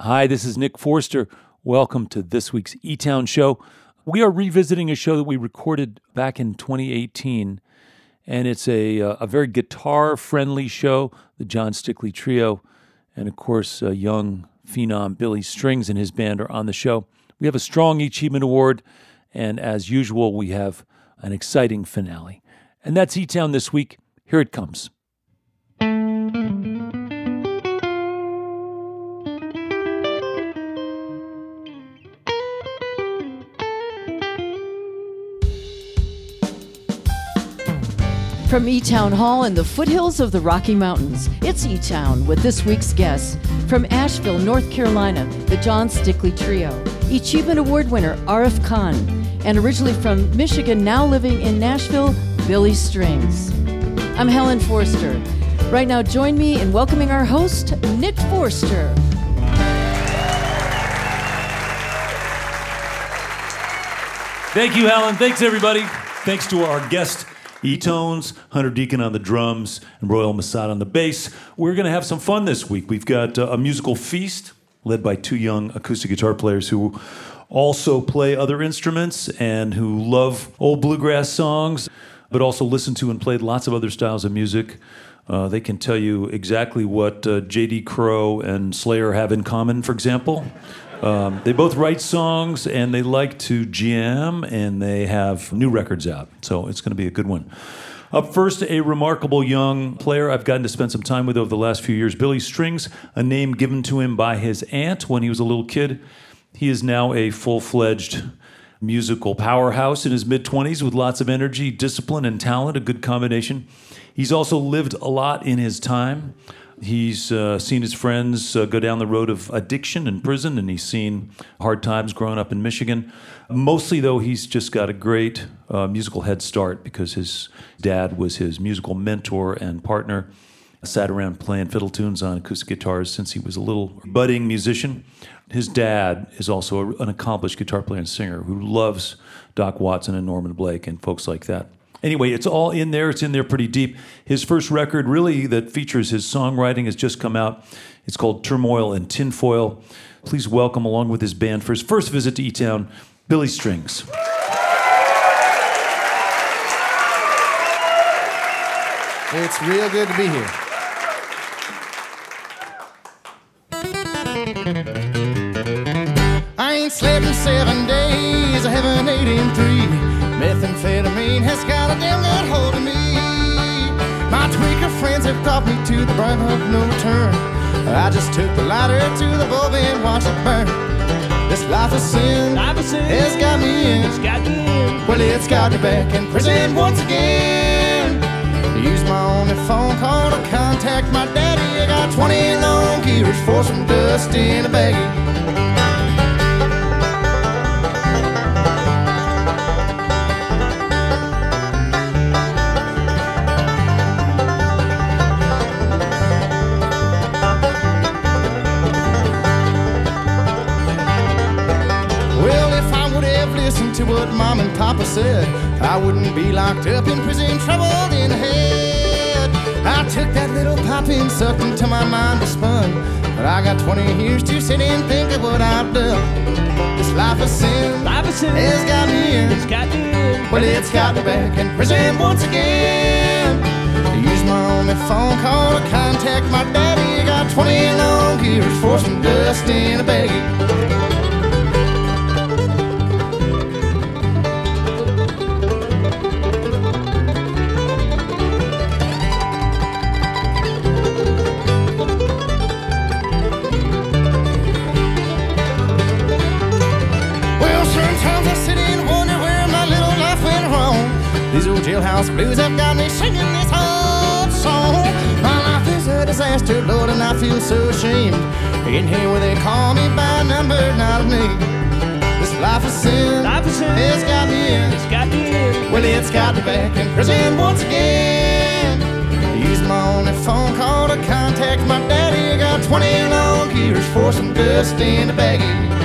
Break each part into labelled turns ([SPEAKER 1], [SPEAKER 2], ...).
[SPEAKER 1] Hi, this is Nick Forster. Welcome to this week's E Town Show. We are revisiting a show that we recorded back in 2018, and it's a, uh, a very guitar friendly show. The Jon Stickley Trio, and of course, uh, young phenom Billy Strings and his band are on the show. We have a strong Achievement Award, and as usual, we have an exciting finale. And that's E Town this week. Here it comes.
[SPEAKER 2] From E Town Hall in the foothills of the Rocky Mountains, it's E Town with this week's guests. From Asheville, North Carolina, the Jon Stickley Trio, Achievement Award winner Arif Khan, and originally from Michigan, now living in Nashville, Billy Strings. I'm Helen Forster. Right now, join me in welcoming our host, Nick Forster.
[SPEAKER 1] Thank you, Helen. Thanks, everybody. Thanks to our guest, E-Tones, Hunter Deacon on the drums, and Royal Masat on the bass. We're going to have some fun this week. We've got uh, a musical feast led by two young acoustic guitar players who also play other instruments and who love old bluegrass songs, but also listen to and played lots of other styles of music. Uh, they can tell you exactly what uh, J.D. Crowe and Slayer have in common, for example. Um, they both write songs and they like to jam and they have new records out. So it's going to be a good one. Up first, a remarkable young player I've gotten to spend some time with over the last few years, Billy Strings, a name given to him by his aunt when he was a little kid. He is now a full fledged musical powerhouse in his mid 20s with lots of energy, discipline, and talent, a good combination. He's also lived a lot in his time. He's uh, seen his friends uh, go down the road of addiction and prison, and he's seen hard times growing up in Michigan. Mostly, though, he's just got a great uh, musical head start because his dad was his musical mentor and partner. Sat around playing fiddle tunes on acoustic guitars since he was a little budding musician. His dad is also an accomplished guitar player and singer who loves Doc Watson and Norman Blake and folks like that. Anyway, it's all in there. It's in there pretty deep. His first record, really, that features his songwriting, has just come out. It's called Turmoil and Tinfoil. Please welcome, along with his band, for his first visit to E Town, Billy Strings.
[SPEAKER 3] It's real good to be here. I ain't slept in seven days. I haven't ate in three. Methamphetamine has got a damn good hold of me. My tweaker friends have got me to the brink of no return. I just took the lighter to the bulb and watched it burn. This life of sin,
[SPEAKER 4] Life of sin
[SPEAKER 3] has got me in.
[SPEAKER 4] It's got me in.
[SPEAKER 3] Well, it's got me back in prison once again. Use my only phone call to contact my daddy. I got 20 long years for some dust in a baggie. Mom and papa said, I wouldn't be locked up in prison, troubled in head. I took that little pop and sucked until my mind was spun. But I got 20 years to sit and think of what I've done. This life of sin
[SPEAKER 4] Life of sin
[SPEAKER 3] has got me in.
[SPEAKER 4] It's got me in.
[SPEAKER 3] Well, it's got me back in prison once again. Use my only phone call to contact my daddy. Got 20 long years for some dust in a baggie. Jailhouse blues have got me singing this old song. My life is a disaster, Lord, and I feel so ashamed. In here where they call me by number, not a name. This life of sin
[SPEAKER 4] Life of sin
[SPEAKER 3] has got me in.
[SPEAKER 4] It's got me in.
[SPEAKER 3] Well, it's got me back in prison once again. Use my only phone call to contact my daddy. I got 20 long years for some dust in a baggie.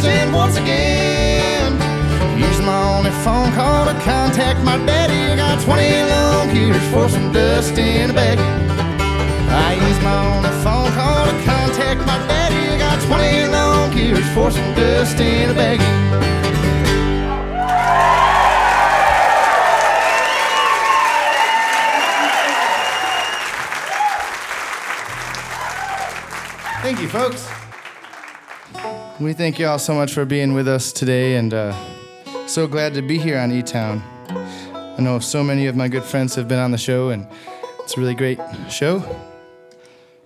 [SPEAKER 3] Prison once again. Use my only phone call to contact my daddy. I got 20 long years for some dust in a bag. I use my only phone call to contact my daddy. I got 20 long years for some dust in a bag. Thank you, folks. We thank you all so much for being with us today and uh, so glad to be here on E Town. I know so many of my good friends have been on the show and it's a really great show.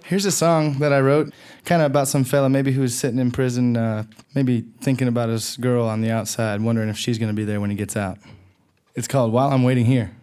[SPEAKER 3] Here's a song that I wrote, kind of about some fella maybe who's sitting in prison, uh, maybe thinking about his girl on the outside, wondering if she's going to be there when he gets out. It's called While I'm Waiting Here.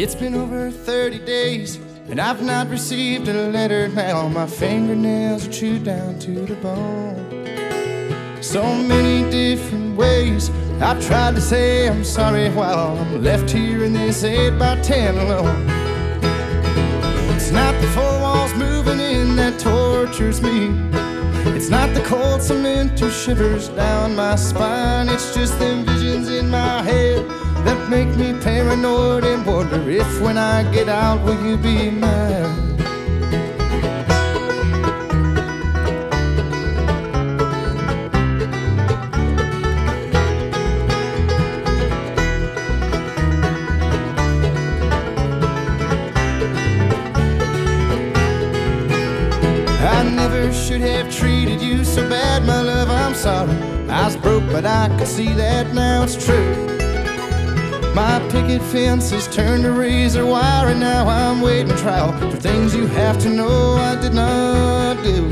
[SPEAKER 3] It's been over 30 days, and I've not received a letter now. My fingernails are chewed down to the bone. So many different ways I've tried to say I'm sorry while I'm left here in this 8 by 10 alone. It's not the four walls moving in that tortures me. It's not the cold cement who shivers down my spine. It's just them visions in my head that make me paranoid and wonder if when I get out, will you be mine? I never should have treated you so bad, my love. I'm sorry. I was broke, but I can see that now it's true. My picket fence has turned to razor wire, and now I'm waiting trial for things you have to know I did not do.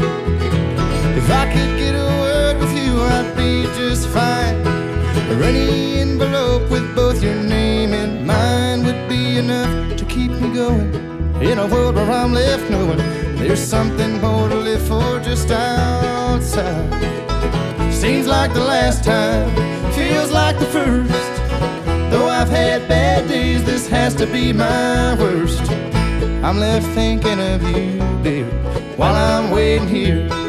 [SPEAKER 3] If I could get a word with you, I'd be just fine. Or any envelope with both your name and mine would be enough to keep me going. In a world where I'm left knowing there's something more to live for just outside. Seems like the last time, feels like the first. I've had bad days, this has to be my worst. I'm left thinking of you, dear, while I'm waiting here.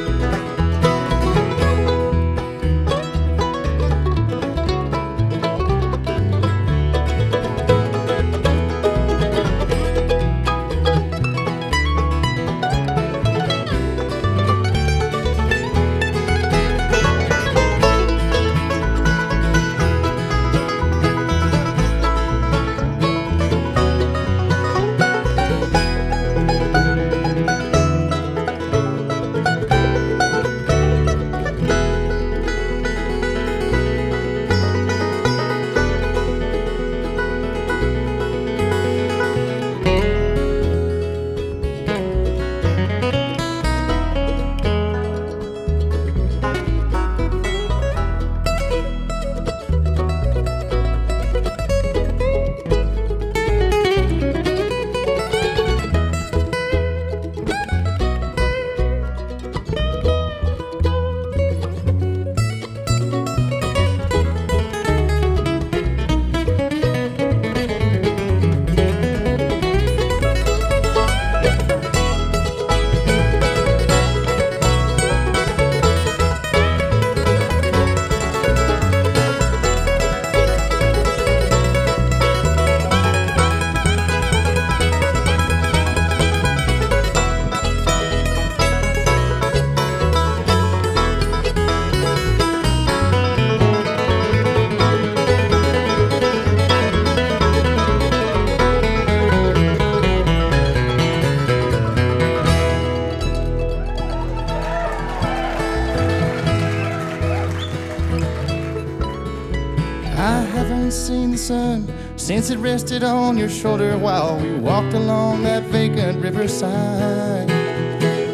[SPEAKER 3] Since it rested on your shoulder while we walked along that vacant riverside.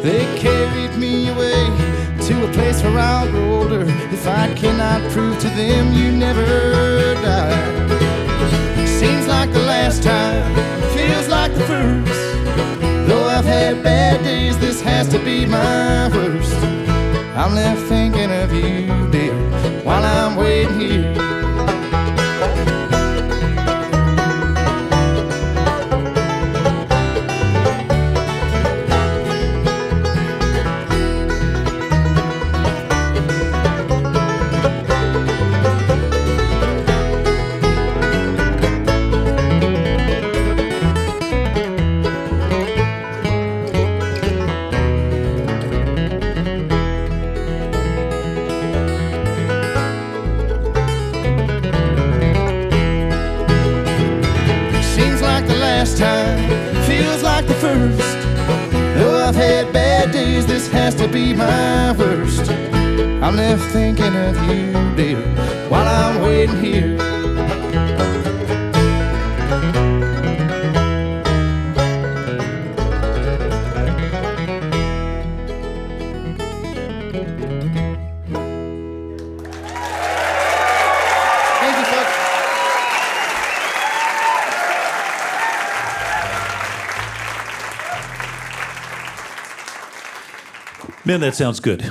[SPEAKER 3] They carried me away to a place where I'll grow older if I cannot prove to them you never died. Seems like the last time, feels like the first. Though I've had bad days, this has to be my worst. I'm left thinking of you, dear, while I'm waiting here.
[SPEAKER 1] Man, that sounds good.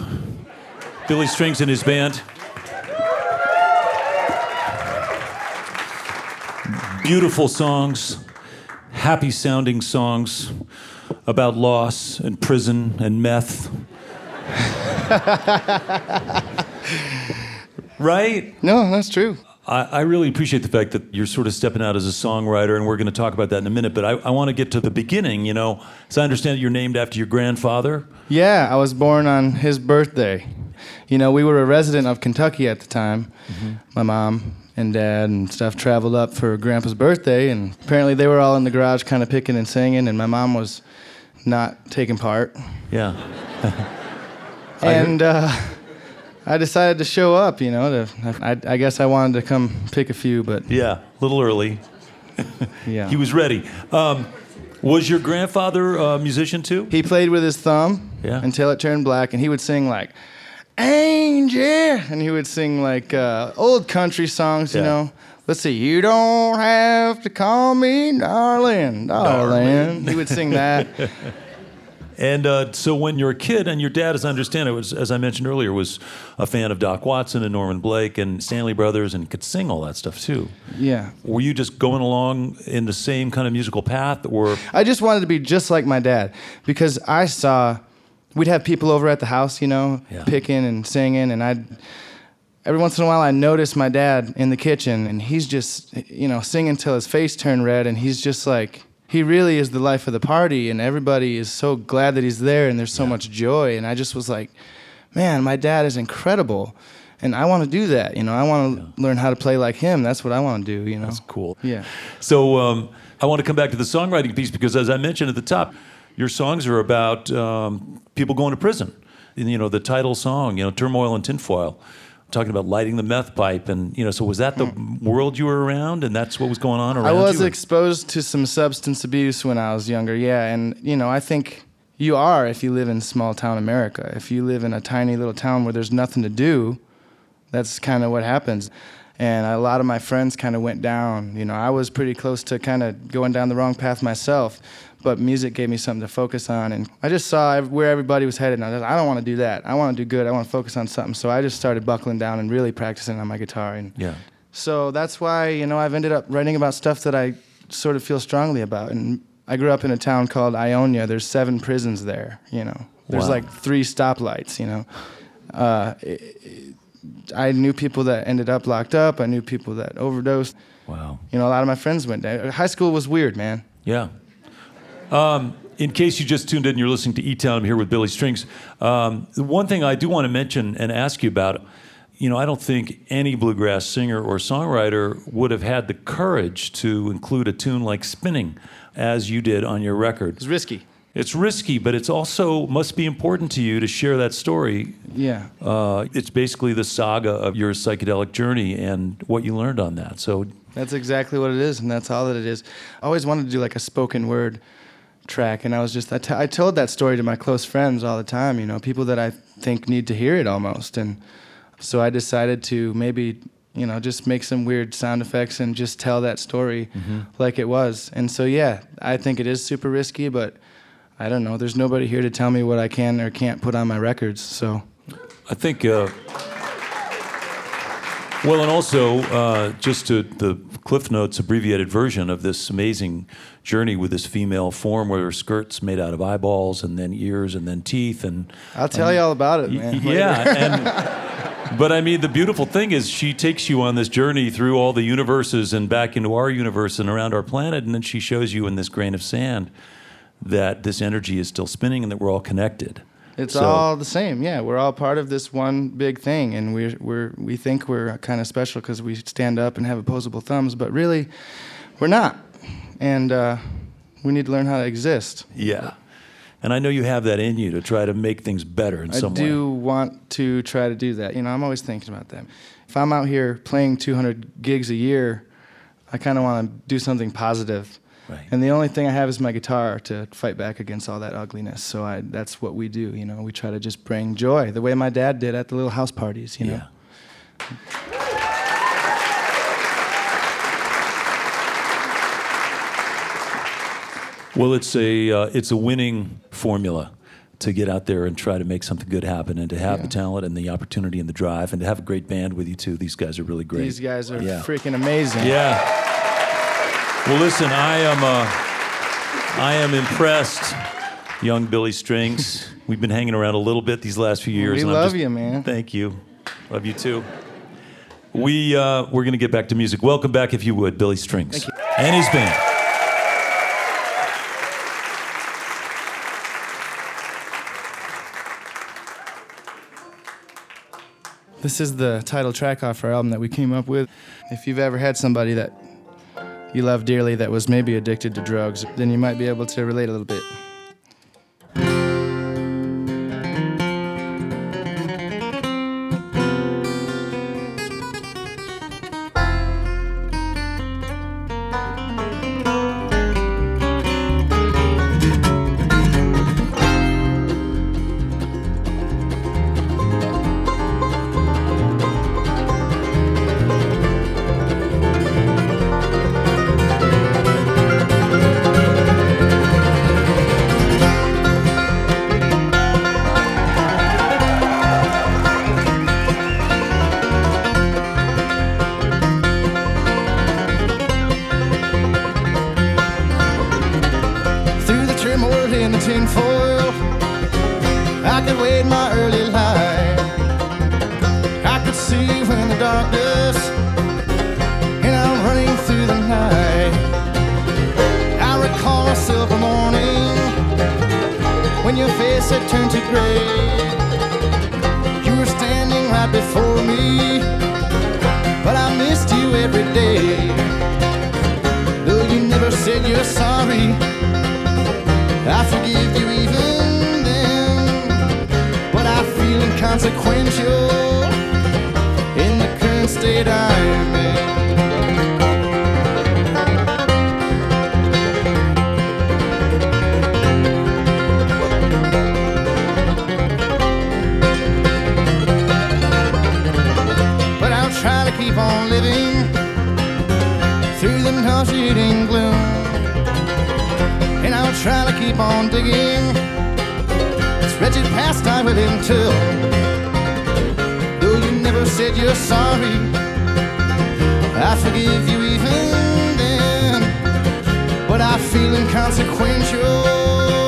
[SPEAKER 1] Billy Strings and his band. Beautiful songs, happy sounding songs about loss and prison and meth. right?
[SPEAKER 3] No, that's true.
[SPEAKER 1] I, I really appreciate the fact that you're sort of stepping out as a songwriter, and we're going to talk about that in a minute. But I, I want to get to the beginning, you know. So I understand that you're named after your grandfather.
[SPEAKER 3] Yeah, I was born on his birthday. You know, we were a resident of Kentucky at the time. My mom and dad and stuff traveled up for Grandpa's birthday, and apparently they were all in the garage kind of picking and singing, and my mom was not taking part.
[SPEAKER 1] Yeah.
[SPEAKER 3] and uh, I decided to show up, you know. To, I, I guess I wanted to come pick a few, but
[SPEAKER 1] Yeah, a little early.
[SPEAKER 3] yeah.
[SPEAKER 1] He was ready. Um, was your grandfather a musician too?
[SPEAKER 3] He played with his thumb
[SPEAKER 1] Yeah.
[SPEAKER 3] until it turned black, and he would sing like "Angel," and he would sing like uh, old country songs. You
[SPEAKER 1] Yeah.
[SPEAKER 3] know, let's see, you don't have to call me darling, darling.
[SPEAKER 1] Darling.
[SPEAKER 3] He would sing that.
[SPEAKER 1] And uh, so when you're a kid, and your dad, as I understand it, was as I mentioned earlier, was a fan of Doc Watson and Norman Blake and Stanley Brothers, and could sing all that stuff too.
[SPEAKER 3] yeah,
[SPEAKER 1] Were you just going along in the same kind of musical path, or
[SPEAKER 3] I just wanted to be just like my dad because I saw we'd have people over at the house, you know,
[SPEAKER 1] Yeah.
[SPEAKER 3] picking and singing, and I'd every once in a while I noticed my dad in the kitchen, and he's just you know singing till his face turned red, and he's just like he really is the life of the party, and everybody is so glad that he's there, and there's so much joy, and I just was like, man, my dad is incredible. And I want to do that, you know. I want to learn how to play like him. That's what I want to do, you know.
[SPEAKER 1] That's cool.
[SPEAKER 3] Yeah.
[SPEAKER 1] So um, I want to come back to the songwriting piece because, as I mentioned at the top, your songs are about um, people going to prison. And, you know, the title song, you know, "Turmoil and Tinfoil," talking about lighting the meth pipe, and you know, so was that the world you were around, and that's what was going on around
[SPEAKER 3] Hmm. I was
[SPEAKER 1] you?
[SPEAKER 3] exposed to some substance abuse when I was younger, yeah. And, you know, I think you are if you live in small town America. If you live in a tiny little town where there's nothing to do, that's kind of what happens. And a lot of my friends kind of went down. You know, I was pretty close to kind of going down the wrong path myself, but music gave me something to focus on. And I just saw where everybody was headed. And I was like, I don't want to do that. I want to do good. I want to focus on something. So I just started buckling down and really practicing on my guitar. And
[SPEAKER 1] yeah.
[SPEAKER 3] so that's why, you know, I've ended up writing about stuff that I sort of feel strongly about. And I grew up in a town called Ionia. There's seven prisons there, you know. There's
[SPEAKER 1] Wow.
[SPEAKER 3] like three stoplights, you know. Uh, i- i- I knew people that ended up locked up. I knew people that overdosed.
[SPEAKER 1] Wow.
[SPEAKER 3] You know, a lot of my friends went down. High school was weird, man.
[SPEAKER 1] Yeah. Um, in case you just tuned in, and you're listening to E Town. I'm here with Billy Strings. Um, the one thing I do want to mention and ask you about, you know, I don't think any bluegrass singer or songwriter would have had the courage to include a tune like "Spinning" as you did on your record.
[SPEAKER 3] It's risky.
[SPEAKER 1] It's risky, but it's also must be important to you to share that story.
[SPEAKER 3] Yeah.
[SPEAKER 1] Uh, it's basically the saga of your psychedelic journey and what you learned on that. So,
[SPEAKER 3] That's exactly what it is, and that's all that it is. I always wanted to do like a spoken word track, and I was just I, t- I told that story to my close friends all the time. You know, people that I think need to hear it almost, and so I decided to maybe you know just make some weird sound effects and just tell that story like it was. And so yeah, I think it is super risky, but I don't know. There's nobody here to tell me what I can or can't put on my records. So
[SPEAKER 1] I think. Uh, well, and also uh, just to the Cliff Notes abbreviated version of this amazing journey with this female form, where her skirts made out of eyeballs and then ears and then teeth, and
[SPEAKER 3] I'll tell you all about it,
[SPEAKER 1] y-
[SPEAKER 3] man.
[SPEAKER 1] yeah, and but I mean the beautiful thing is she takes you on this journey through all the universes and back into our universe and around our planet, and then she shows you in this grain of sand that this energy is still spinning and that we're all connected.
[SPEAKER 3] It's
[SPEAKER 1] So-
[SPEAKER 3] all the same. Yeah, we're all part of this one big thing, and we're we're we think we're kind of special because we stand up and have opposable thumbs, but really, we're not. And uh, We need to learn how to exist.
[SPEAKER 1] Yeah. And I know you have that in you to try to make things better in
[SPEAKER 3] I
[SPEAKER 1] some way.
[SPEAKER 3] I do want to try to do that. You know, I'm always thinking about that. If I'm out here playing 200 gigs a year, I kind of want to do something positive.
[SPEAKER 1] Right.
[SPEAKER 3] And the only thing I have is my guitar to fight back against all that ugliness. So I, that's what we do. You know, we try to just bring joy, the way my dad did at the little house parties. You know.
[SPEAKER 1] Yeah. Well, it's a uh, it's a winning formula to get out there and try to make something good happen, and to have the talent and the opportunity and the drive, and to have a great band with you too. These guys are really great.
[SPEAKER 3] These guys are
[SPEAKER 1] Yeah.
[SPEAKER 3] freaking amazing.
[SPEAKER 1] Yeah. Well, listen, I am uh, I am impressed, young Billy Strings. We've been hanging around a little bit these last few years.
[SPEAKER 3] We love
[SPEAKER 1] just-
[SPEAKER 3] you, man.
[SPEAKER 1] Thank you. Love you too. We uh, we're gonna get back to music. Welcome back, if you would, Billy Strings and his band.
[SPEAKER 3] This is the title track off our album that we came up with. If you've ever had somebody that you love dearly that was maybe addicted to drugs, then you might be able to relate a little bit. The gloom and I'll try to keep on digging. This wretched past I will until, though you never said you're sorry, I forgive you even then. But I feel inconsequential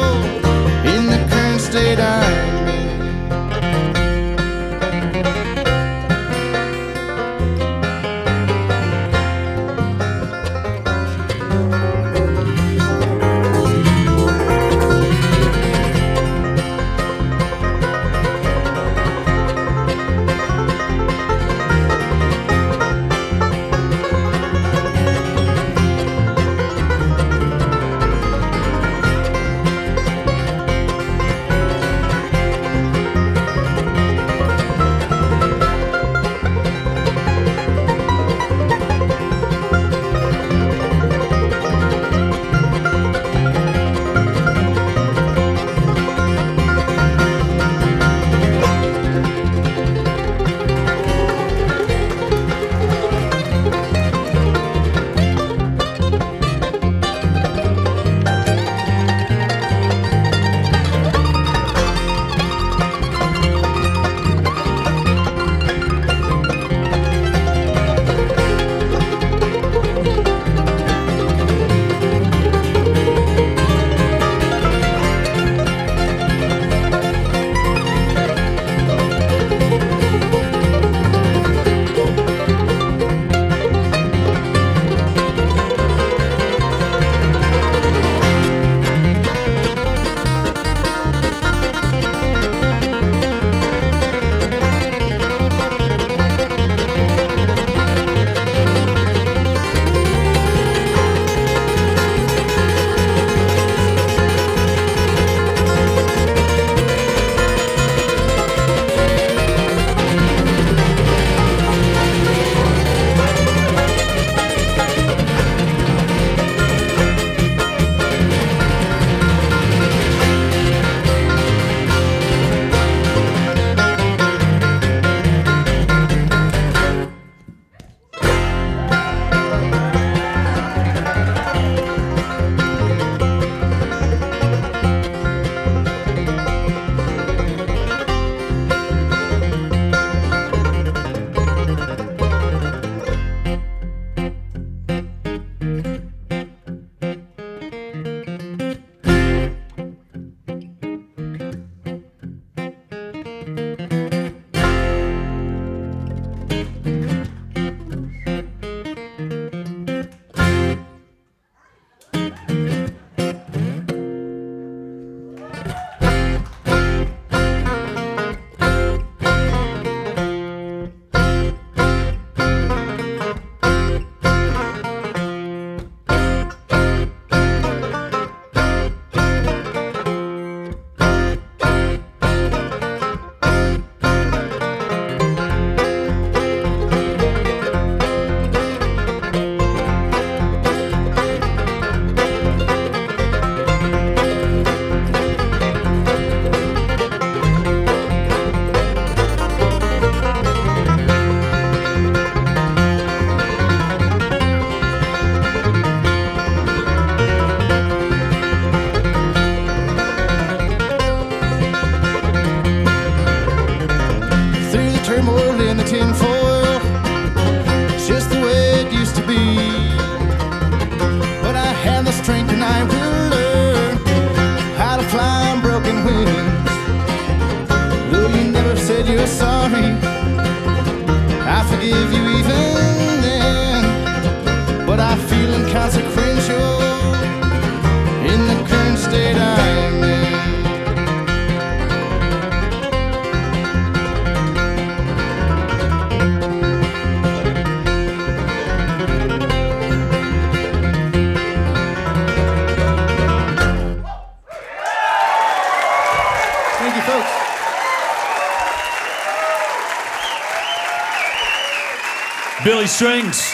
[SPEAKER 1] Billy Strings,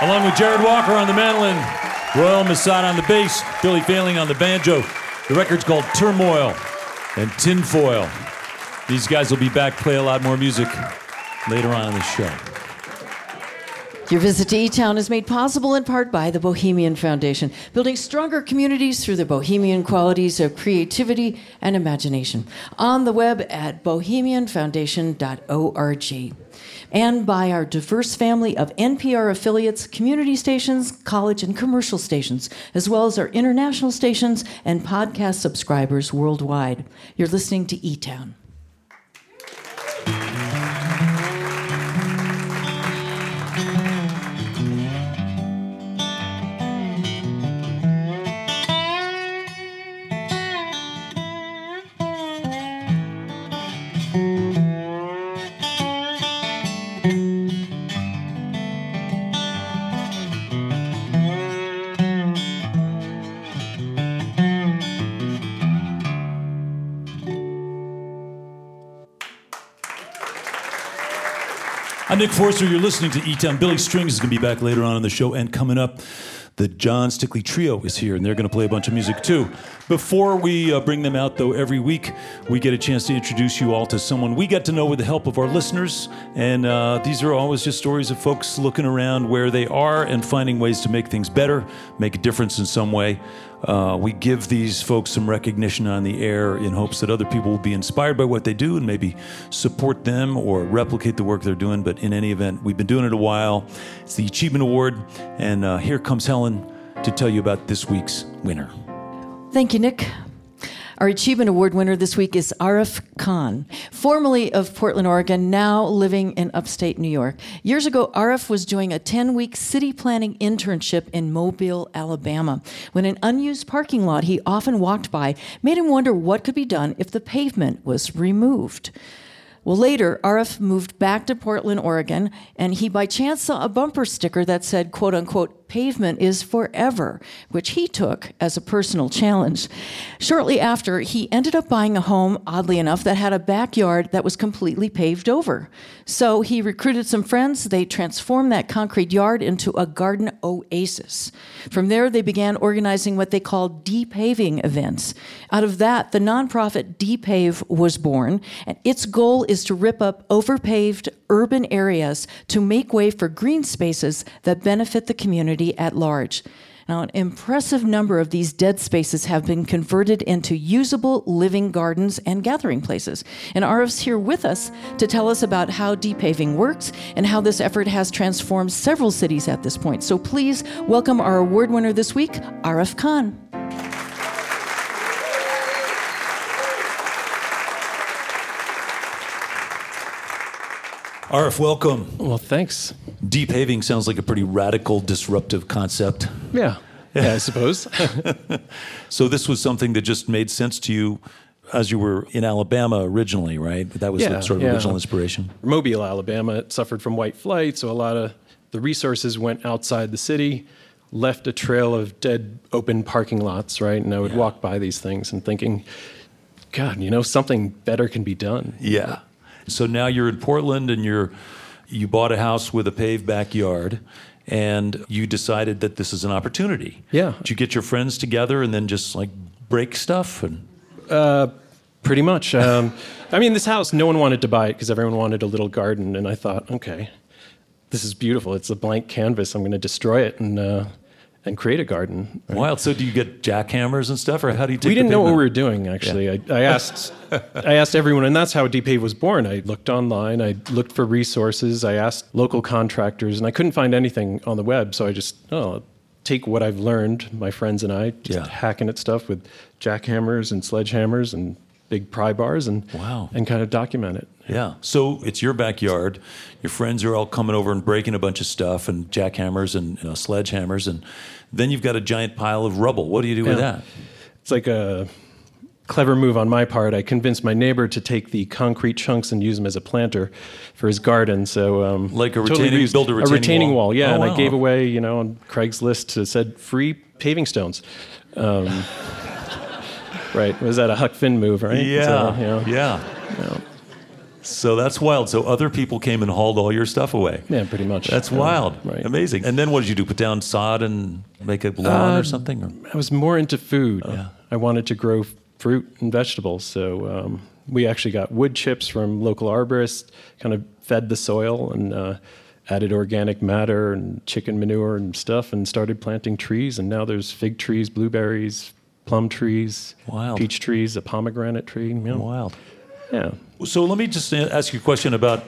[SPEAKER 1] along with Jarrod Walker on the mandolin, Royal Masat on the bass, Billy Failing on the banjo. The record's called Turmoil and Tinfoil. These guys will be back, play a lot more music later on in the show.
[SPEAKER 2] Your visit to E Town is made possible in part by the Bohemian Foundation, building stronger communities through the bohemian qualities of creativity and imagination. On the web at bohemianfoundation.org. And by our diverse family of NPR affiliates, community stations, college and commercial stations, as well as our international stations and podcast subscribers worldwide. You're listening to E Town.
[SPEAKER 1] I'm Nick Forster. You're listening to E-Town. Billy Strings is going to be back later on in the show. And coming up, the Jon Stickley Trio is here, and they're going to play a bunch of music too. Before we uh, bring them out, though, every week we get a chance to introduce you all to someone we get to know with the help of our listeners. And uh, these are always just stories of folks looking around where they are and finding ways to make things better, make a difference in some way. Uh, we give these folks some recognition on the air in hopes that other people will be inspired by what they do and maybe support them or replicate the work they're doing. But in any event, we've been doing it a while. It's the Achievement Award, and uh, here comes Helen to tell you about this week's winner.
[SPEAKER 2] Thank you, Nick. Our Achievement Award winner this week is Arif Khan, formerly of Portland, Oregon, now living in upstate New York. Years ago, Arif was doing a 10 week city planning internship in Mobile, Alabama, when an unused parking lot he often walked by made him wonder what could be done if the pavement was removed. Well, later, Arif moved back to Portland, Oregon, and he by chance saw a bumper sticker that said, quote unquote, pavement is forever, which he took as a personal challenge. Shortly after, he ended up buying a home, oddly enough, that had a backyard that was completely paved over. So he recruited some friends. They transformed that concrete yard into a garden oasis. From there, they began organizing what they called depaving events. Out of that, the nonprofit Depave was born, and its goal is to rip up overpaved urban areas to make way for green spaces that benefit the community at large. Now, an impressive number of these dead spaces have been converted into usable living gardens and gathering places. And Arif's here with us to tell us about how depaving works and how this effort has transformed several cities at this point. So please welcome our award winner this week, Arif Khan.
[SPEAKER 1] Arif, welcome.
[SPEAKER 5] Well, thanks.
[SPEAKER 1] Depaving sounds like a pretty radical, disruptive concept.
[SPEAKER 5] Yeah. Yeah, I suppose.
[SPEAKER 1] So this was something that just made sense to you as you were in Alabama originally, right? That was the
[SPEAKER 5] Yeah,
[SPEAKER 1] sort of
[SPEAKER 5] yeah.
[SPEAKER 1] original inspiration.
[SPEAKER 5] Mobile, Alabama, it suffered from white flight, so a lot of the resources went outside the city, left a trail of dead open parking lots, right? And I would walk by these things and thinking, God, you know, something better can be done.
[SPEAKER 1] Yeah. So now you're in Portland and you're you bought a house with a paved backyard and you decided that this is an opportunity.
[SPEAKER 5] Yeah.
[SPEAKER 1] Did you get your friends together and then just like break stuff and
[SPEAKER 5] Pretty much. Um, I mean, this house, no one wanted to buy it because everyone wanted a little garden. And I thought, okay, this is beautiful. It's a blank canvas. I'm going to destroy it and, uh, and create a garden.
[SPEAKER 1] Wild. So do you get jackhammers and stuff, or how do you take
[SPEAKER 5] we didn't know what we were doing actually. I, I asked I asked everyone, and that's how Depave was born. I looked online, I looked for resources, I asked local contractors, and I couldn't find anything on the web. So I just oh, take what I've learned, my friends and I, just
[SPEAKER 1] Yeah.
[SPEAKER 5] hacking at stuff with jackhammers and sledgehammers and big pry bars, and
[SPEAKER 1] Wow.
[SPEAKER 5] and kind of document it.
[SPEAKER 1] Yeah. So it's your backyard. Your friends are all coming over and breaking a bunch of stuff and jackhammers and you know, sledgehammers, and then you've got a giant pile of rubble. What do you do with that?
[SPEAKER 5] It's like a clever move on my part. I convinced my neighbor to take the concrete chunks and use them as a planter for his garden. So, um,
[SPEAKER 1] Like a
[SPEAKER 5] totally
[SPEAKER 1] retaining-
[SPEAKER 5] reused-
[SPEAKER 1] build a retaining wall?
[SPEAKER 5] wall. Yeah,
[SPEAKER 1] Oh,
[SPEAKER 5] and
[SPEAKER 1] wow.
[SPEAKER 5] I gave away, you know, on Craigslist to said free paving stones. Um, right? Was that a Huck Finn move? Right? So, you know,
[SPEAKER 1] yeah. So that's wild. So other people came and hauled all your stuff away.
[SPEAKER 5] Yeah, pretty much.
[SPEAKER 1] That's
[SPEAKER 5] Yeah,
[SPEAKER 1] wild.
[SPEAKER 5] right.
[SPEAKER 1] Amazing. And then what did you do? Put down sod and make a lawn
[SPEAKER 5] Uh,
[SPEAKER 1] or something? Or?
[SPEAKER 5] I was more into food.
[SPEAKER 1] Yeah.
[SPEAKER 5] I wanted to grow fruit and vegetables. So um, we actually got wood chips from local arborists, kind of fed the soil and uh, added organic matter and chicken manure and stuff and started planting trees. And now there's fig trees, blueberries, plum trees,
[SPEAKER 1] Wild.
[SPEAKER 5] peach trees, a pomegranate tree. you know.
[SPEAKER 1] Wild.
[SPEAKER 5] Yeah.
[SPEAKER 1] So let me just ask you a question about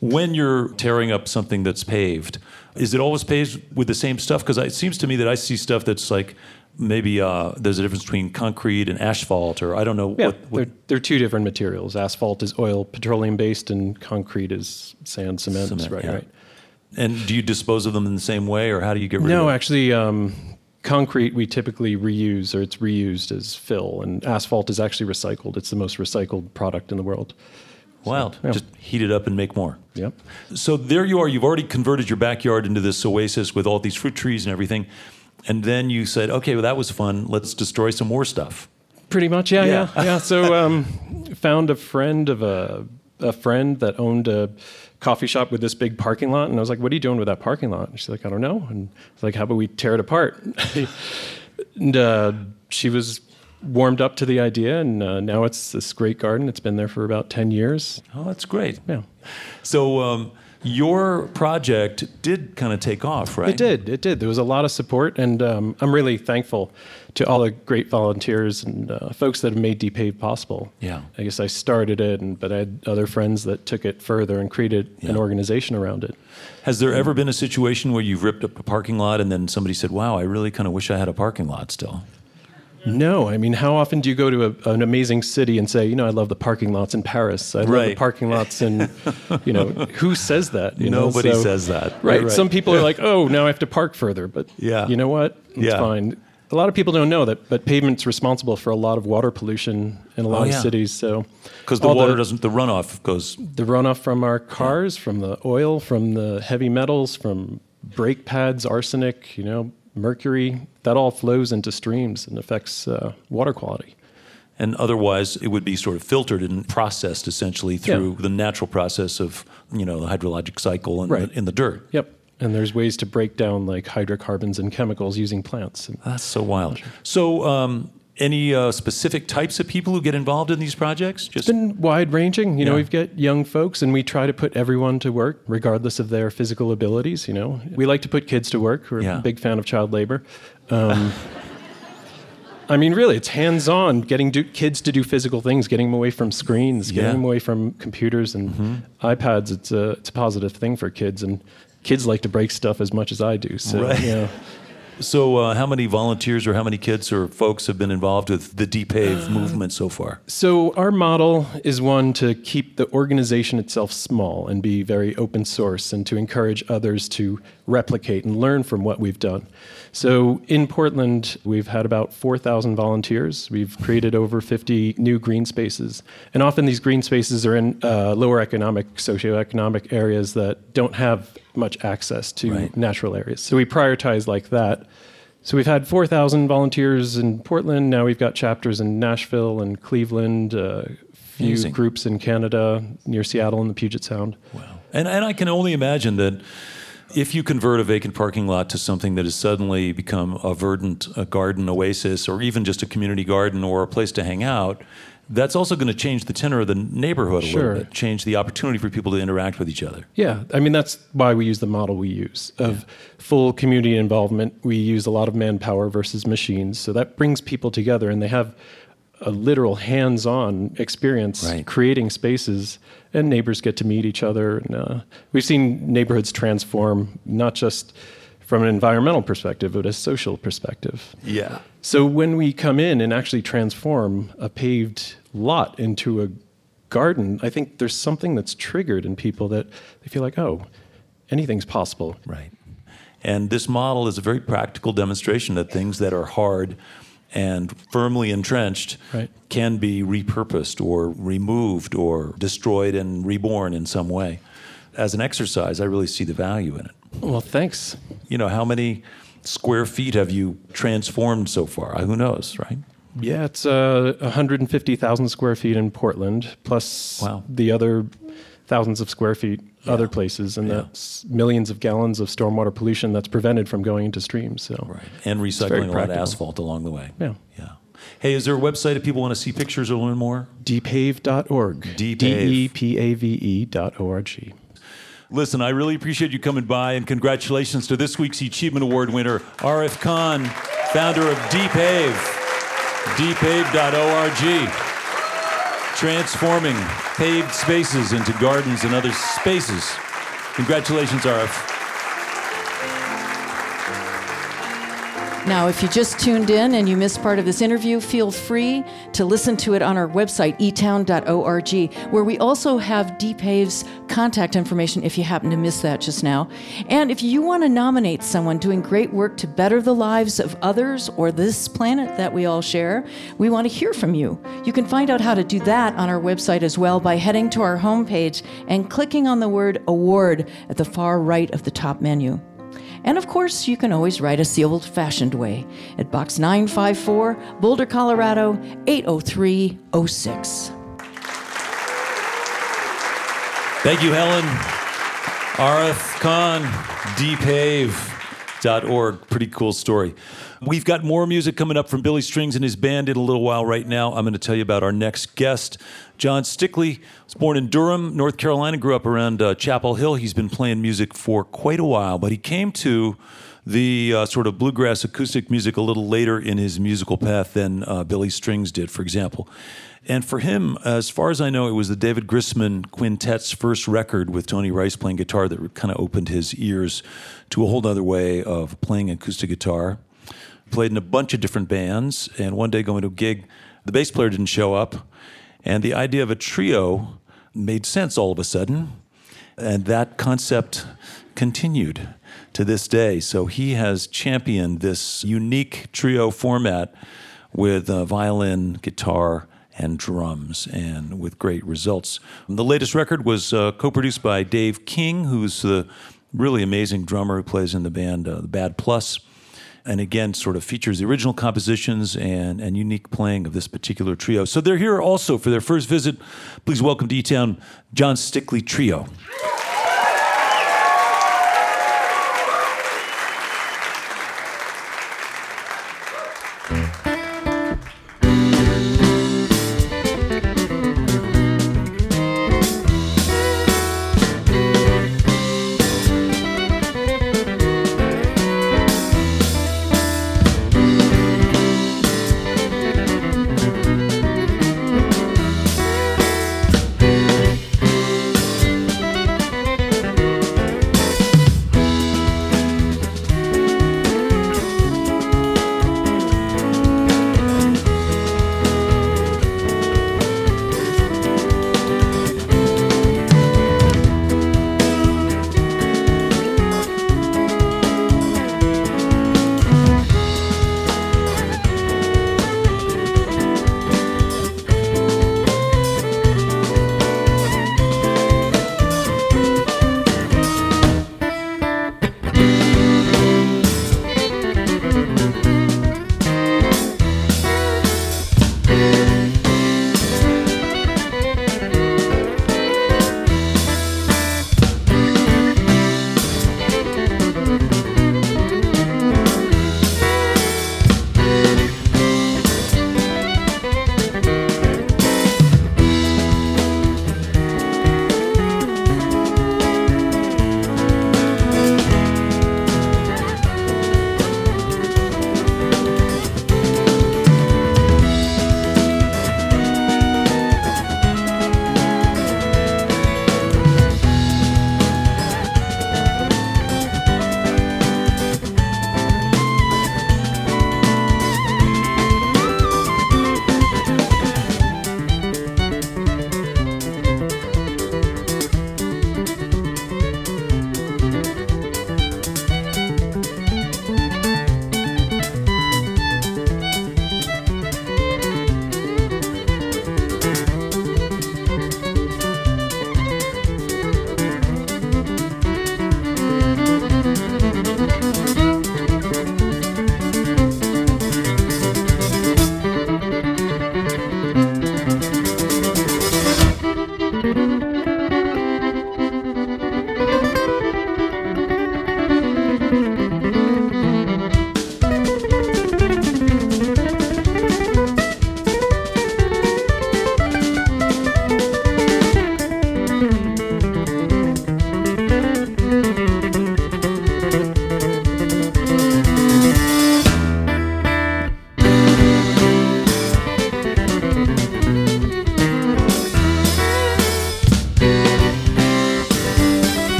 [SPEAKER 1] when you're tearing up something that's paved. Is it always paved with the same stuff? Because it seems to me that I see stuff that's like maybe uh, there's a difference between concrete and asphalt, or I don't know
[SPEAKER 5] Yeah,
[SPEAKER 1] what. what
[SPEAKER 5] they're, they're two different materials. Asphalt is oil, petroleum based, and concrete is sand, cement.
[SPEAKER 1] Cement,
[SPEAKER 5] right,
[SPEAKER 1] yeah.
[SPEAKER 5] right.
[SPEAKER 1] and do you dispose of them in the same way, or how do you get rid of them?
[SPEAKER 5] No,
[SPEAKER 1] them?
[SPEAKER 5] actually, um, concrete we typically reuse or it's reused as fill, and asphalt is actually recycled. It's the most recycled product in the world.
[SPEAKER 1] Wild.
[SPEAKER 5] yeah.
[SPEAKER 1] Just heat it up and make more.
[SPEAKER 5] Yep.
[SPEAKER 1] So there you are. You've already converted your backyard into this oasis with all these fruit trees and everything. And then you said, okay, well, that was fun. Let's destroy some more stuff.
[SPEAKER 5] Pretty much, yeah,
[SPEAKER 1] Yeah.
[SPEAKER 5] yeah, yeah. So, um, found a friend of a a friend that owned a coffee shop with this big parking lot, and I was like, "What are you doing with that parking lot?" And she's like, "I don't know." And I was like, "How about we tear it apart?" and uh, she was warmed up to the idea, and uh, now it's this great garden. It's been there for about ten years.
[SPEAKER 1] Oh, that's great.
[SPEAKER 5] Yeah.
[SPEAKER 1] So um, your project did kind of take off, right?
[SPEAKER 5] It did. It did. There was a lot of support, and um, I'm really thankful to all the great volunteers and uh, folks that have made Depave possible.
[SPEAKER 1] Yeah.
[SPEAKER 5] I guess I started it, and, but I had other friends that took it further and created an organization around it.
[SPEAKER 1] Has there ever been a situation where you've ripped up a parking lot and then somebody said, wow, I really kind of wish I had a parking lot still?
[SPEAKER 5] No, I mean, how often do you go to a, an amazing city and say, you know, I love the parking lots in Paris. I love the parking lots in, you know, who says that? You know?
[SPEAKER 1] Nobody
[SPEAKER 5] So-
[SPEAKER 1] says that.
[SPEAKER 5] Right.
[SPEAKER 1] Right, right.
[SPEAKER 5] Some people are like, oh, now I have to park further. But
[SPEAKER 1] Yeah.
[SPEAKER 5] you know what? It's
[SPEAKER 1] Yeah.
[SPEAKER 5] fine. A lot of people don't know that, but pavement's responsible for a lot of water pollution in a oh, lot
[SPEAKER 1] Oh, yeah.
[SPEAKER 5] of cities. So
[SPEAKER 1] Because the water doesn't, the runoff goes,
[SPEAKER 5] the runoff from our cars, from the oil, from the heavy metals, from brake pads, arsenic, you know, mercury, that all flows into streams and affects uh, water quality.
[SPEAKER 1] and otherwise it would be sort of filtered and processed essentially through
[SPEAKER 5] Yeah.
[SPEAKER 1] the natural process of, you know, the hydrologic cycle in,
[SPEAKER 5] Right.
[SPEAKER 1] the, in the dirt.
[SPEAKER 5] Yep. And there's ways to break down like hydrocarbons and chemicals using plants.
[SPEAKER 1] That's so wild. So, um, any uh, specific types of people who get involved in these projects? Just
[SPEAKER 5] It's been wide ranging. You know,
[SPEAKER 1] Yeah.
[SPEAKER 5] we've got young folks and we try to put everyone to work regardless of their physical abilities. You know, we like to put kids to work. We're
[SPEAKER 1] Yeah.
[SPEAKER 5] a big fan of child labor. Um, I mean, really, it's hands on getting do, kids to do physical things, getting them away from screens, getting
[SPEAKER 1] Yeah.
[SPEAKER 5] them away from computers and iPads. It's a, it's a positive thing for kids. And kids like to break stuff as much as I do. So,
[SPEAKER 1] Right.
[SPEAKER 5] you know.
[SPEAKER 1] so, uh, how many volunteers or how many kids or folks have been involved with the Depave movement so far?
[SPEAKER 5] So our model is one to keep the organization itself small and be very open source and to encourage others to replicate and learn from what we've done. So in Portland, we've had about 4,000 volunteers. We've created over 50 new green spaces. And often these green spaces are in uh, lower economic, socioeconomic areas that don't have much access to
[SPEAKER 1] Right.
[SPEAKER 5] natural areas. So we prioritize like that. So we've had 4,000 volunteers in Portland. Now we've got chapters in Nashville and Cleveland, a few
[SPEAKER 1] Amazing.
[SPEAKER 5] groups in Canada, near Seattle and the Puget Sound. Wow.
[SPEAKER 1] And, and I can only imagine that if you convert a vacant parking lot to something that has suddenly become a verdant a garden oasis or even just a community garden or a place to hang out, that's also going to change the tenor of the neighborhood a
[SPEAKER 5] Sure.
[SPEAKER 1] little bit, change the opportunity for people to interact with each other.
[SPEAKER 5] Yeah, I mean that's why we use the model we use of full community involvement. We use a lot of manpower versus machines, so that brings people together, and they have a literal hands-on experience
[SPEAKER 1] Right.
[SPEAKER 5] creating spaces, and neighbors get to meet each other. And, uh, we've seen neighborhoods transform not just from an environmental perspective, but a social perspective.
[SPEAKER 1] Yeah.
[SPEAKER 5] So when we come in and actually transform a paved lot into a garden, I think there's something that's triggered in people that they feel like, oh, anything's possible.
[SPEAKER 1] Right. And this model is a very practical demonstration that things that are hard and firmly entrenched
[SPEAKER 5] Right.
[SPEAKER 1] can be repurposed or removed or destroyed and reborn in some way. As an exercise, I really see the value in it.
[SPEAKER 5] Well, thanks.
[SPEAKER 1] You know, how many square feet have you transformed so far? Who knows, right?
[SPEAKER 5] Yeah, it's uh, 150,000 square feet in Portland, plus
[SPEAKER 1] Wow.
[SPEAKER 5] the other thousands of square feet other places, and
[SPEAKER 1] Yeah.
[SPEAKER 5] that's millions of gallons of stormwater pollution that's prevented from going into streams. So,
[SPEAKER 1] Right. And recycling a lot of asphalt along the way.
[SPEAKER 5] Yeah.
[SPEAKER 1] Yeah. Hey, is there a website if people want to see pictures or learn more?
[SPEAKER 5] depave.org.
[SPEAKER 1] Depave.
[SPEAKER 5] D-E-P-A-V-E E dot O-R-G.
[SPEAKER 1] Listen, I really appreciate you coming by, and congratulations to this week's Achievement Award winner, Arif Khan, founder of Depave, depave.org, transforming paved spaces into gardens and other spaces. Congratulations, Arif.
[SPEAKER 2] Now, if you just tuned in and you missed part of this interview, feel free to listen to it on our website, etown.org, where we also have Depave's contact information if you happen to miss that just now. And if you want to nominate someone doing great work to better the lives of others or this planet that we all share, we want to hear from you. You can find out how to do that on our website as well by heading to our homepage and clicking on the word award at the far right of the top menu. And of course, you can always write us the old fashioned way at Box 954, Boulder, Colorado 80306.
[SPEAKER 1] Thank you, Helen. Arif Khan, depave.org. Pretty cool story. We've got more music coming up from Billy Strings and his band in a little while right now. I'm going to tell you about our next guest. Jon Stickley was born in Durham, North Carolina, grew up around uh, Chapel Hill. He's been playing music for quite a while, but he came to the uh, sort of bluegrass acoustic music a little later in his musical path than uh, Billy Strings did, for example. And for him, as far as I know, it was the David Grisman Quintet's first record with Tony Rice playing guitar that kind of opened his ears to a whole other way of playing acoustic guitar. Played in a bunch of different bands, and one day going to a gig, the bass player didn't show up, and the idea of a trio made sense all of a sudden. And that concept continued to this day. So he has championed this unique trio format with uh, violin, guitar, and drums, and with great results. The latest record was uh, co produced by Dave King, who's the really amazing drummer who plays in the band uh, The Bad Plus. And again, sort of features the original compositions and, and unique playing of this particular trio. So they're here also for their first visit. Please welcome to E-Town, Jon Stickley Trio.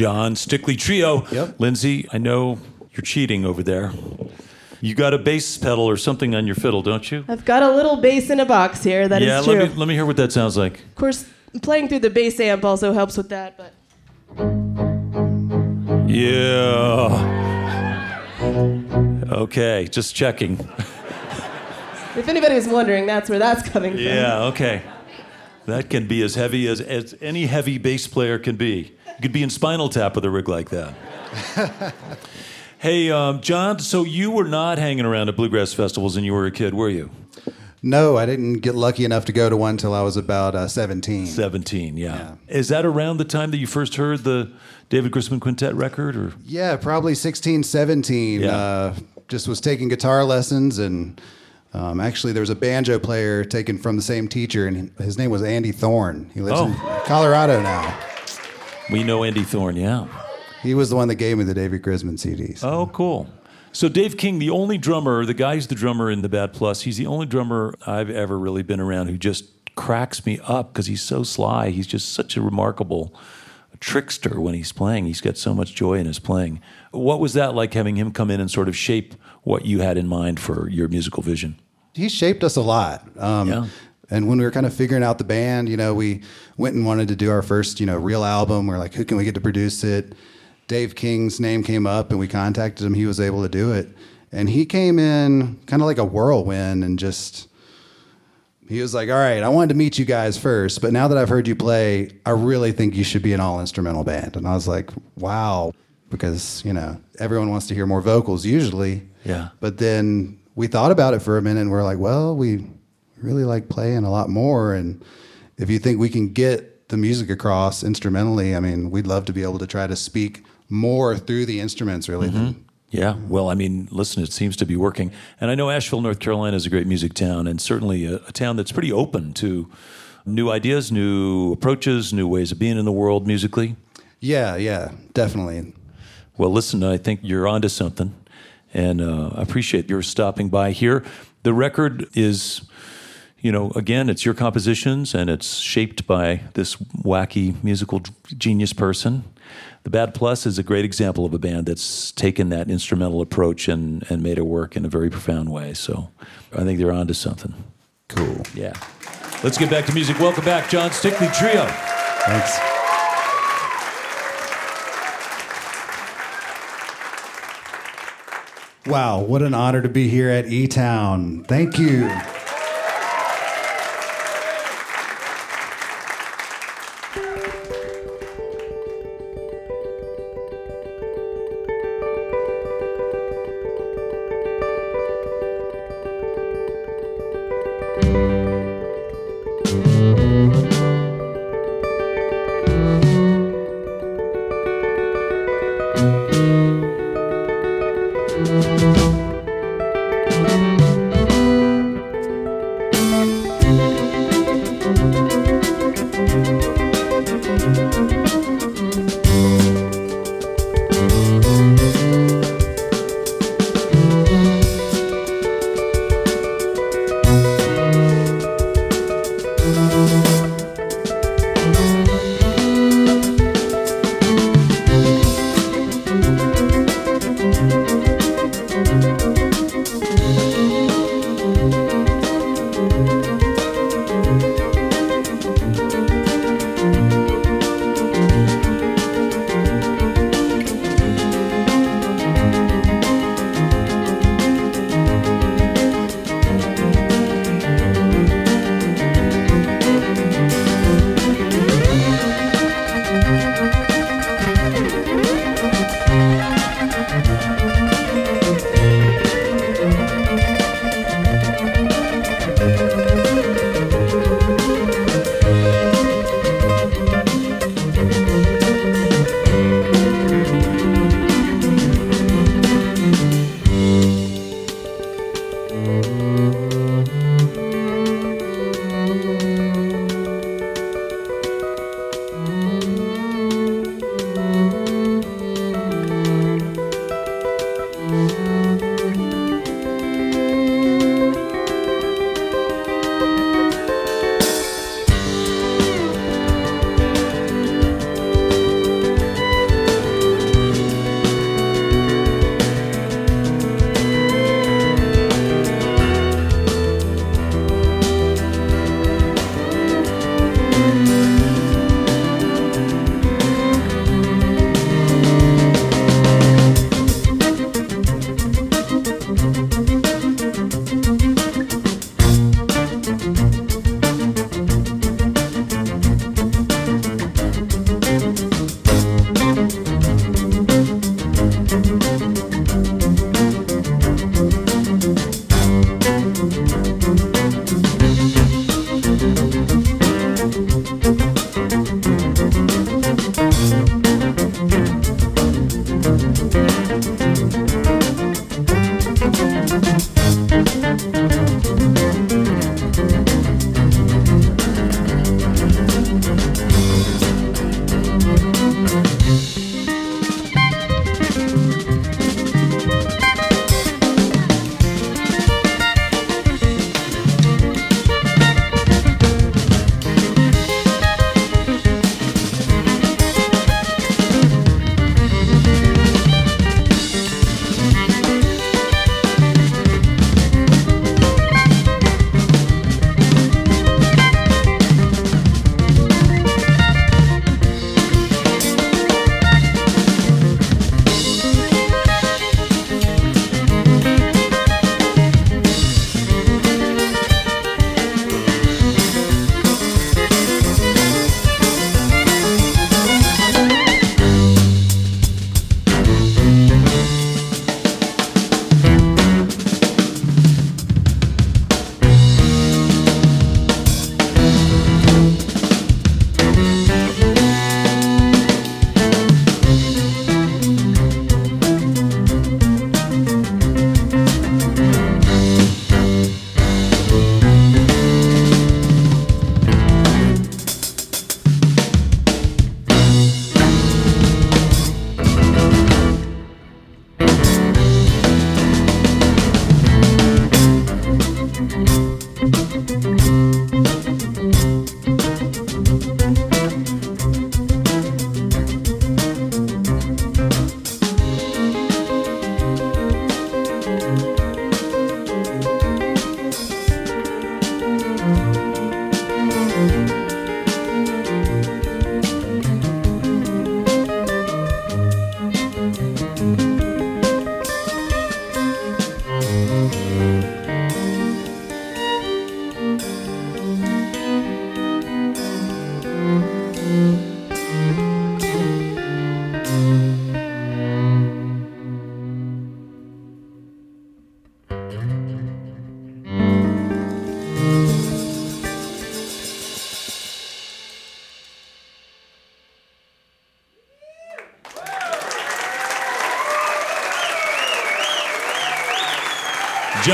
[SPEAKER 1] Jon Stickley Trio.
[SPEAKER 6] Yep.
[SPEAKER 1] Lyndsay, I know you're cheating over there. You got a bass pedal or something on your fiddle, don't you?
[SPEAKER 4] I've got a little bass in a box here. That is
[SPEAKER 1] yeah,
[SPEAKER 4] true.
[SPEAKER 1] let me let me hear what that sounds like.
[SPEAKER 4] Of course, playing through the bass amp also helps with that. But
[SPEAKER 1] Yeah. Okay, just checking.
[SPEAKER 4] if anybody was wondering, that's where that's coming from.
[SPEAKER 1] Yeah, okay. That can be as heavy as, as any heavy bass player can be. You could be in Spinal Tap with a rig like that. hey, um, Jon, so you were not hanging around at bluegrass festivals when you were a kid, were you?
[SPEAKER 6] No, I didn't get lucky enough to go to one until I was about uh, 17.
[SPEAKER 1] 17, yeah.
[SPEAKER 6] Yeah.
[SPEAKER 1] Is that around the time that you first heard the David Grisman Quintet record? or
[SPEAKER 6] Yeah, probably 16, 17.
[SPEAKER 1] Yeah.
[SPEAKER 6] Uh, just was taking guitar lessons, and um, actually, there was a banjo player taken from the same teacher, and his name was Andy Thorn. He lives
[SPEAKER 1] Oh.
[SPEAKER 6] in Colorado now.
[SPEAKER 1] We know Andy Thorn, yeah.
[SPEAKER 6] He was the one that gave me the David Grisman CDs.
[SPEAKER 1] Oh, cool. So Dave King, the only drummer, the guy who's the drummer in the Bad Plus, he's the only drummer I've ever really been around who just cracks me up because he's so sly. He's just such a remarkable trickster when he's playing. He's got so much joy in his playing. What was that like having him come in and sort of shape what you had in mind for your musical vision?
[SPEAKER 6] he shaped us a lot. Um,
[SPEAKER 1] Yeah.
[SPEAKER 6] And when we were kind of figuring out the band, you know, we went and wanted to do our first, you know, real album. We're like, who can we get to produce it? Dave King's name came up, and we contacted him. He was able to do it, and he came in kind of like a whirlwind, and just he was like, "All right, I wanted to meet you guys first, but now that I've heard you play, I really think you should be an all instrumental band." And I was like, "Wow," because you know everyone wants to hear more vocals usually.
[SPEAKER 1] Yeah.
[SPEAKER 6] But then we thought about it for a minute and we're like, well, we really like playing a lot more. And if you think we can get the music across instrumentally, I mean, we'd love to be able to try to speak more through the instruments, really. than-
[SPEAKER 1] Yeah, well, I mean, listen, it seems to be working. And I know Asheville, North Carolina is a great music town and certainly a, a town that's pretty open to new ideas, new approaches, new ways of being in the world musically.
[SPEAKER 6] Yeah, yeah, definitely.
[SPEAKER 1] Well, listen, I think you're onto something, and uh, I appreciate your stopping by here. The record is, you know, again, it's your compositions, and it's shaped by this wacky musical genius person. The Bad Plus is a great example of a band that's taken that instrumental approach and, and made it work in a very profound way. So I think they're onto something.
[SPEAKER 6] Cool.
[SPEAKER 1] Yeah. Let's get back to music. Welcome back, Jon Stickley Trio.
[SPEAKER 6] Thanks. Wow, what an honor to be here at E Town. Thank you.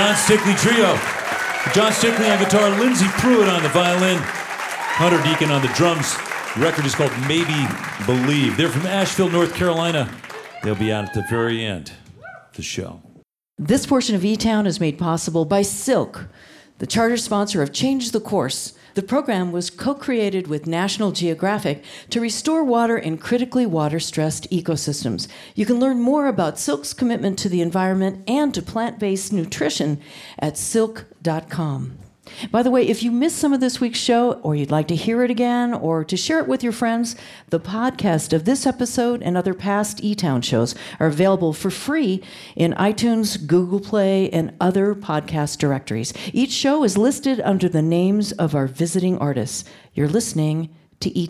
[SPEAKER 1] Jon Stickley Trio. Jon Stickley on guitar, Lyndsay Pruett on the violin, Hunter Deacon on the drums. The record is called Maybe Believe. They're from Asheville, North Carolina. They'll be out at the very end of the show.
[SPEAKER 2] This portion of E Town is made possible by Silk, the charter sponsor of Change the Course. The program was co created with National Geographic to restore water in critically water stressed ecosystems. You can learn more about Silk's commitment to the environment and to plant based nutrition at silk.com. By the way, if you missed some of this week's show, or you'd like to hear it again, or to share it with your friends, the podcast of this episode and other past E Town shows are available for free in iTunes, Google Play, and other podcast directories. Each show is listed under the names of our visiting artists. You're listening to E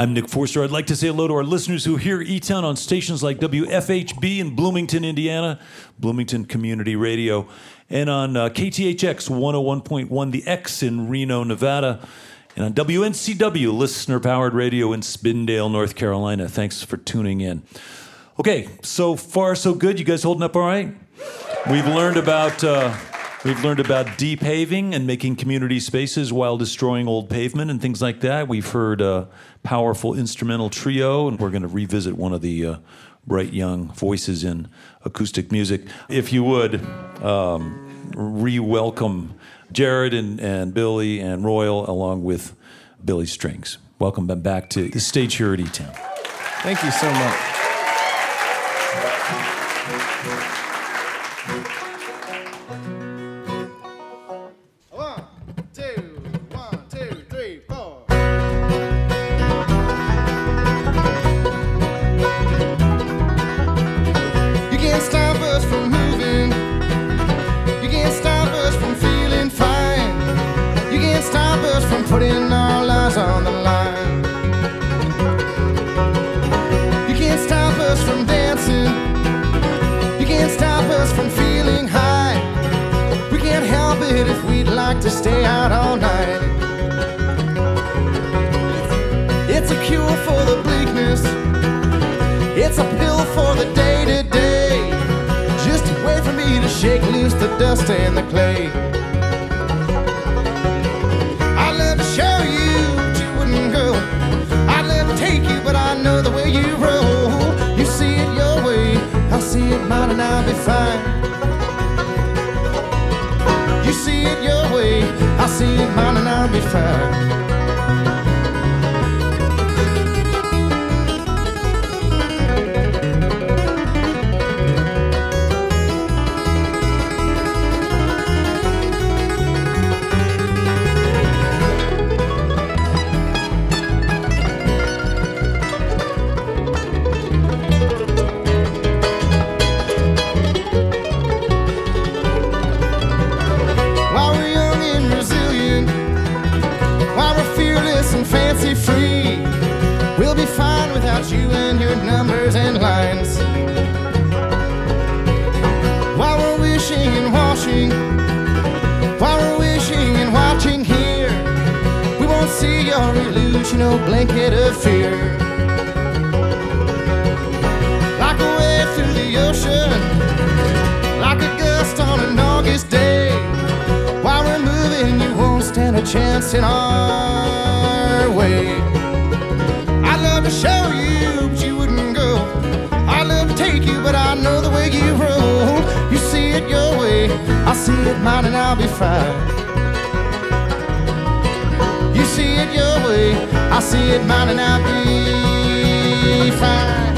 [SPEAKER 1] I'm Nick Forster. I'd like to say hello to our listeners who hear E Town on stations like WFHB in Bloomington, Indiana, Bloomington Community Radio, and on uh, KTHX 101.1 The X in Reno, Nevada, and on WNCW, listener powered radio in Spindale, North Carolina. Thanks for tuning in. Okay, so far so good. You guys holding up all right? We've learned about. Uh, We've learned about depaving and making community spaces while destroying old pavement and things like that. We've heard a powerful instrumental trio, and we're going to revisit one of the uh, bright young voices in acoustic music. If you would, um, re welcome Jarrod and, and Billy and Royal along with Billy Strings. Welcome them back to the stage here at E Town.
[SPEAKER 3] Thank you so much.
[SPEAKER 7] Illusional blanket of fear. Like a wave through the ocean, like a gust on an August day. While we're moving, you won't stand a chance in our way. I'd love to show you, but you wouldn't go. I'd love to take you, but I know the way you roll. You see it your way, I see it mine, and I'll be fine. You see it your way, I see it and I'll be fine.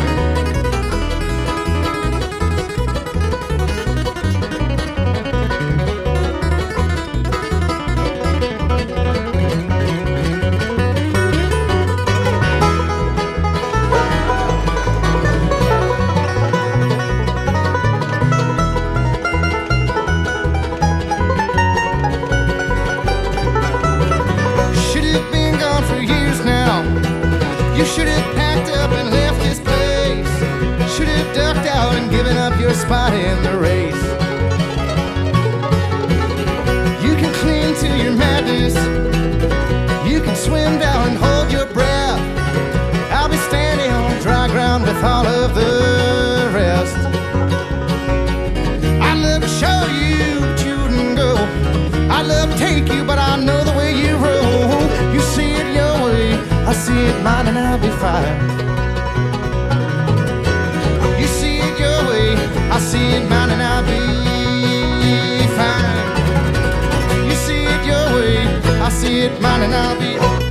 [SPEAKER 3] It mine, and I'll be.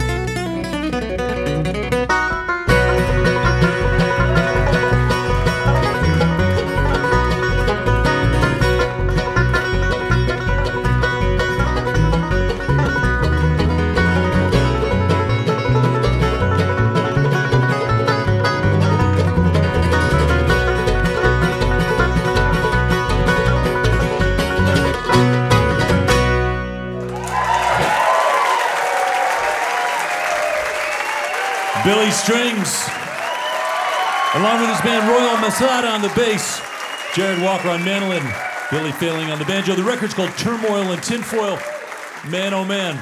[SPEAKER 1] Strings, along with his band Royal Masat on the bass, Jarrod Walker on mandolin, Billy Failing on the banjo. The record's called Turmoil and Tinfoil. Man, oh man.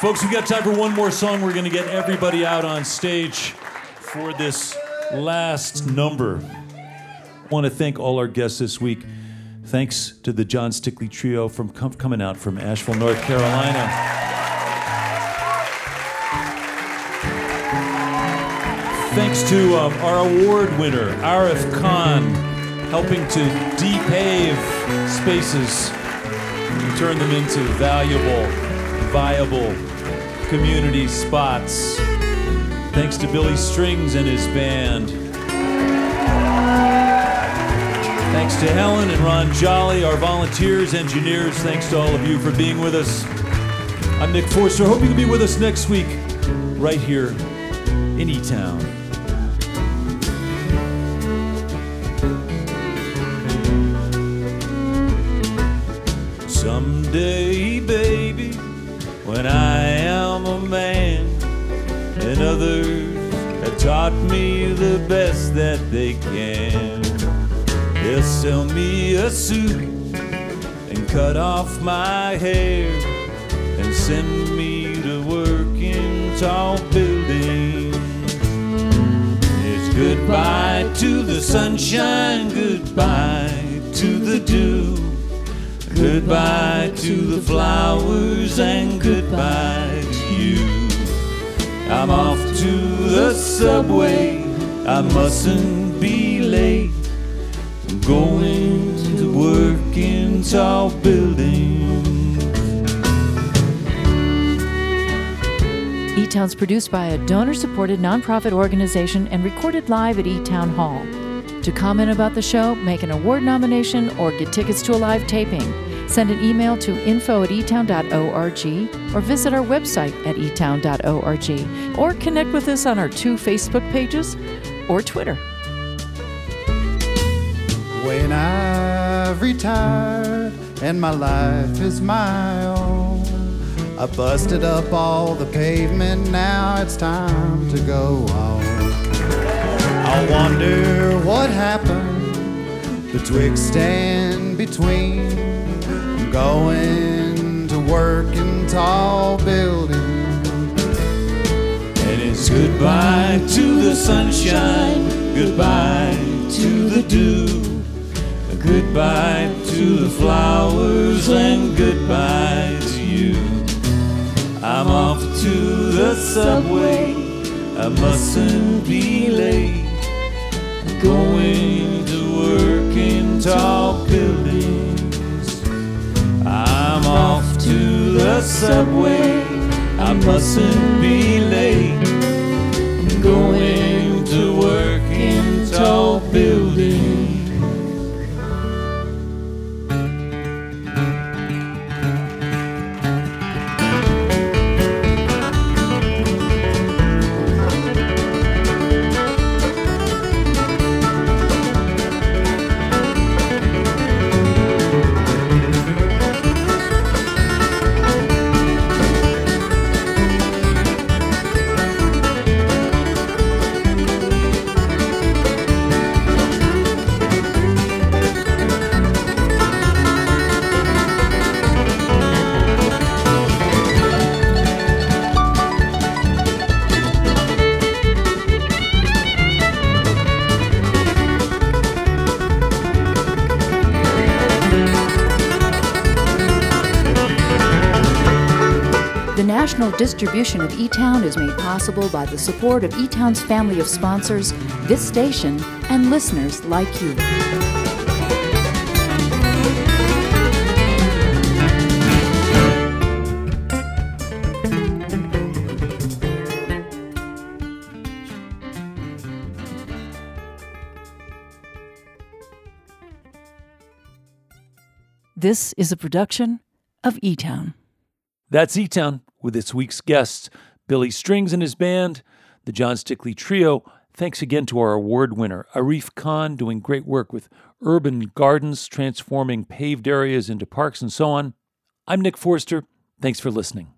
[SPEAKER 1] Folks, we've got time for one more song. We're going to get everybody out on stage for this last number. I want to thank all our guests this week. Thanks to the Jon Stickley Trio from com- coming out from Asheville, North Carolina. Thanks to um, our award winner, Arif Khan, helping to depave spaces and turn them into valuable, viable community spots. Thanks to Billy Strings and his band. Thanks to Helen and Ron Jolly, our volunteers, engineers. Thanks to all of you for being with us. I'm Nick Forster. Hope you can be with us next week, right here in E Town. Someday, baby, when I am a man, and others have taught me the best that they can, they'll sell me a suit and cut off my hair and send me to work in tall buildings. It's goodbye to the sunshine, goodbye to the dew. Goodbye to the flowers and goodbye to you. I'm off to the subway. I mustn't be late. I'm going to work in tall buildings.
[SPEAKER 2] E Town's produced by a donor supported nonprofit organization and recorded live at E Town Hall. To comment about the show, make an award nomination, or get tickets to a live taping, send an email to info at etown.org or visit our website at etown.org or connect with us on our two Facebook pages or Twitter.
[SPEAKER 6] When I've retired and my life is my own, I busted up all the pavement, now it's time to go home. I wonder what happened betwixt and between going to work in tall buildings.
[SPEAKER 1] And it's goodbye to the sunshine, goodbye to the dew, goodbye to the flowers, and goodbye to you. I'm off to the subway, I mustn't be late. Going to work in tall buildings. Subway. I mustn't be late. Going
[SPEAKER 2] National distribution of E Town is made possible by the support of E Town's family of sponsors, this station, and listeners like you.
[SPEAKER 8] This is a production of E Town.
[SPEAKER 1] That's E Town with this week's guests, Billy Strings and his band, the John Stickley Trio. Thanks again to our award winner, Arif Khan, doing great work with urban gardens, transforming paved areas into parks and so on. I'm Nick Forster. Thanks for listening.